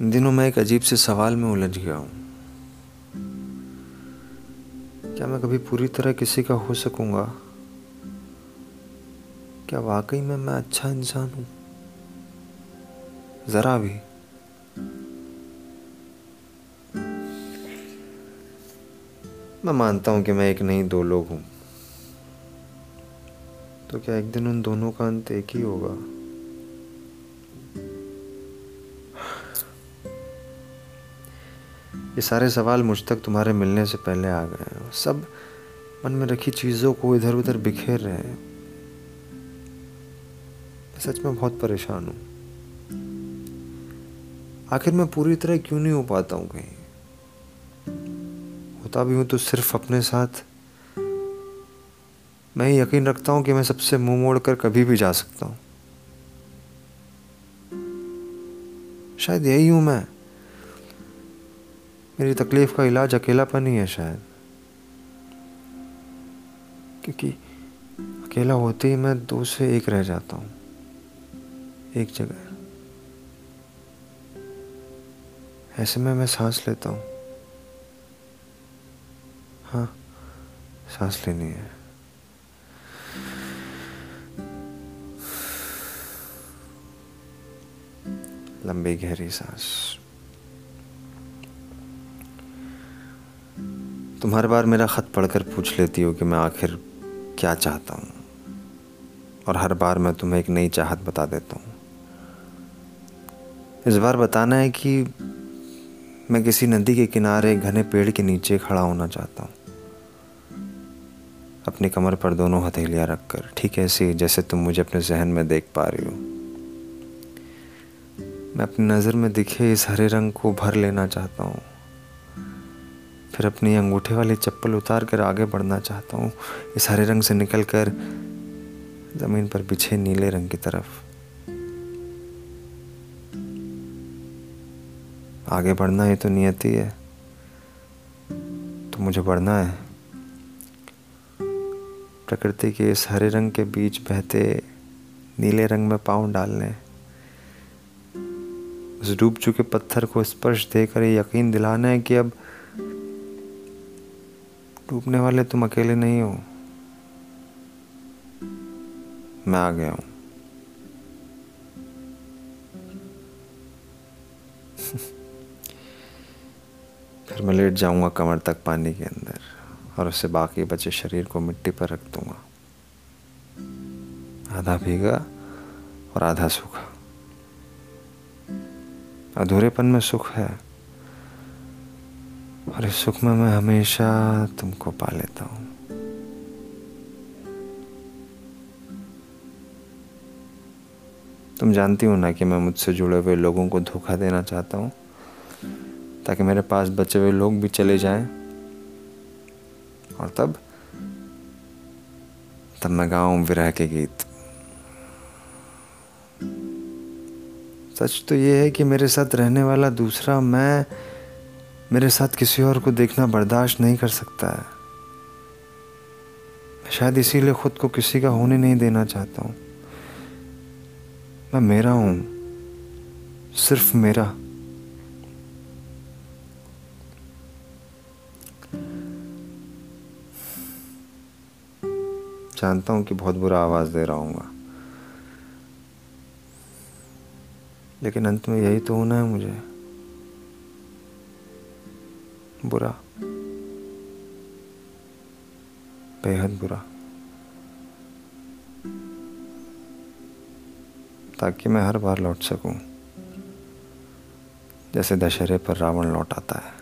इन दिनों मैं एक अजीब से सवाल में उलझ गया हूँ। क्या मैं कभी पूरी तरह किसी का हो सकूँगा? क्या वाकई में मैं अच्छा इंसान हूँ? जरा भी। मैं मानता हूँ कि मैं एक नहीं, दो लोग हूँ। तो क्या एक दिन उन दोनों का अंत एक ही होगा? ये सारे सवाल मुझ तक तुम्हारे मिलने से पहले आ गए सब मन में रखी चीज़ों को इधर उधर बिखेर रहे हैं। मैं सच में बहुत परेशान हूँ। आखिर मैं पूरी तरह क्यों नहीं हो पाता हूँ कहीं? होता भी हूँ तो सिर्फ़ अपने साथ। मैं यकीन रखता हूँ कि मैं सबसे मुँह मोड़ कर कभी भी जा सकता हूँ। शायद यही हूँ मैं। मेरी तकलीफ़ का इलाज अकेलापन ही है शायद। क्योंकि अकेला होते ही मैं दो से एक रह जाता हूँ। एक जगह। ऐसे में मैं सांस लेता हूँ। हाँ सांस लेनी है। लंबी गहरी सांस। तुम हर बार मेरा ख़त पढ़कर पूछ लेती हो कि मैं आखिर क्या चाहता हूँ। और हर बार मैं तुम्हें एक नई चाहत बता देता हूँ। इस बार बताना है कि मैं किसी नदी के किनारे घने पेड़ के नीचे खड़ा होना चाहता हूँ। अपनी कमर पर दोनों हथेलियाँ रखकर, ठीक ऐसी जैसे तुम मुझे अपने जहन में देख पा रही हो। मैं अपनी नज़र में दिखे इस हरे रंग को भर लेना चाहता हूँ। फिर अपनी अंगूठे वाली चप्पल उतार कर आगे बढ़ना चाहता हूँ। इस हरे रंग से निकल कर ज़मीन पर बिछे नीले रंग की तरफ़। आगे बढ़ना ही तो नियति है। तो मुझे बढ़ना है। प्रकृति के इस हरे रंग के बीच बहते नीले रंग में पाँव डालने। उस डूब चुके पत्थर को स्पर्श देकर यकीन दिलाना है कि अब डूबने वाले तुम अकेले नहीं हो। मैं आ गया हूँ। फिर मैं लेट जाऊँगा कमर तक पानी के अंदर और उससे बाकी बचे शरीर को मिट्टी पर रख दूँगा। आधा भीगा और आधा सूखा। अधूरेपन में सुख है। और इस सुख में मैं हमेशा तुमको पा लेता हूँ। तुम जानती हो ना कि मैं मुझसे जुड़े हुए लोगों को धोखा देना चाहता हूँ, ताकि मेरे पास बचे हुए लोग भी चले जाएँ। और तब तब मैं गाऊं विरह के गीत। सच तो ये है कि मेरे साथ रहने वाला दूसरा मैं मेरे साथ किसी और को देखना बर्दाश्त नहीं कर सकता है। मैं शायद इसीलिए खुद को किसी का होने नहीं देना चाहता हूँ। मैं मेरा हूँ, सिर्फ़ मेरा। जानता हूँ कि बहुत बुरा आवाज़ दे रहा हूँ लेकिन अंत में यही तो होना है मुझे। बुरा। बेहद बुरा। ताकि मैं हर बार लौट सकूँ। जैसे दशहरे पर रावण लौट आता है।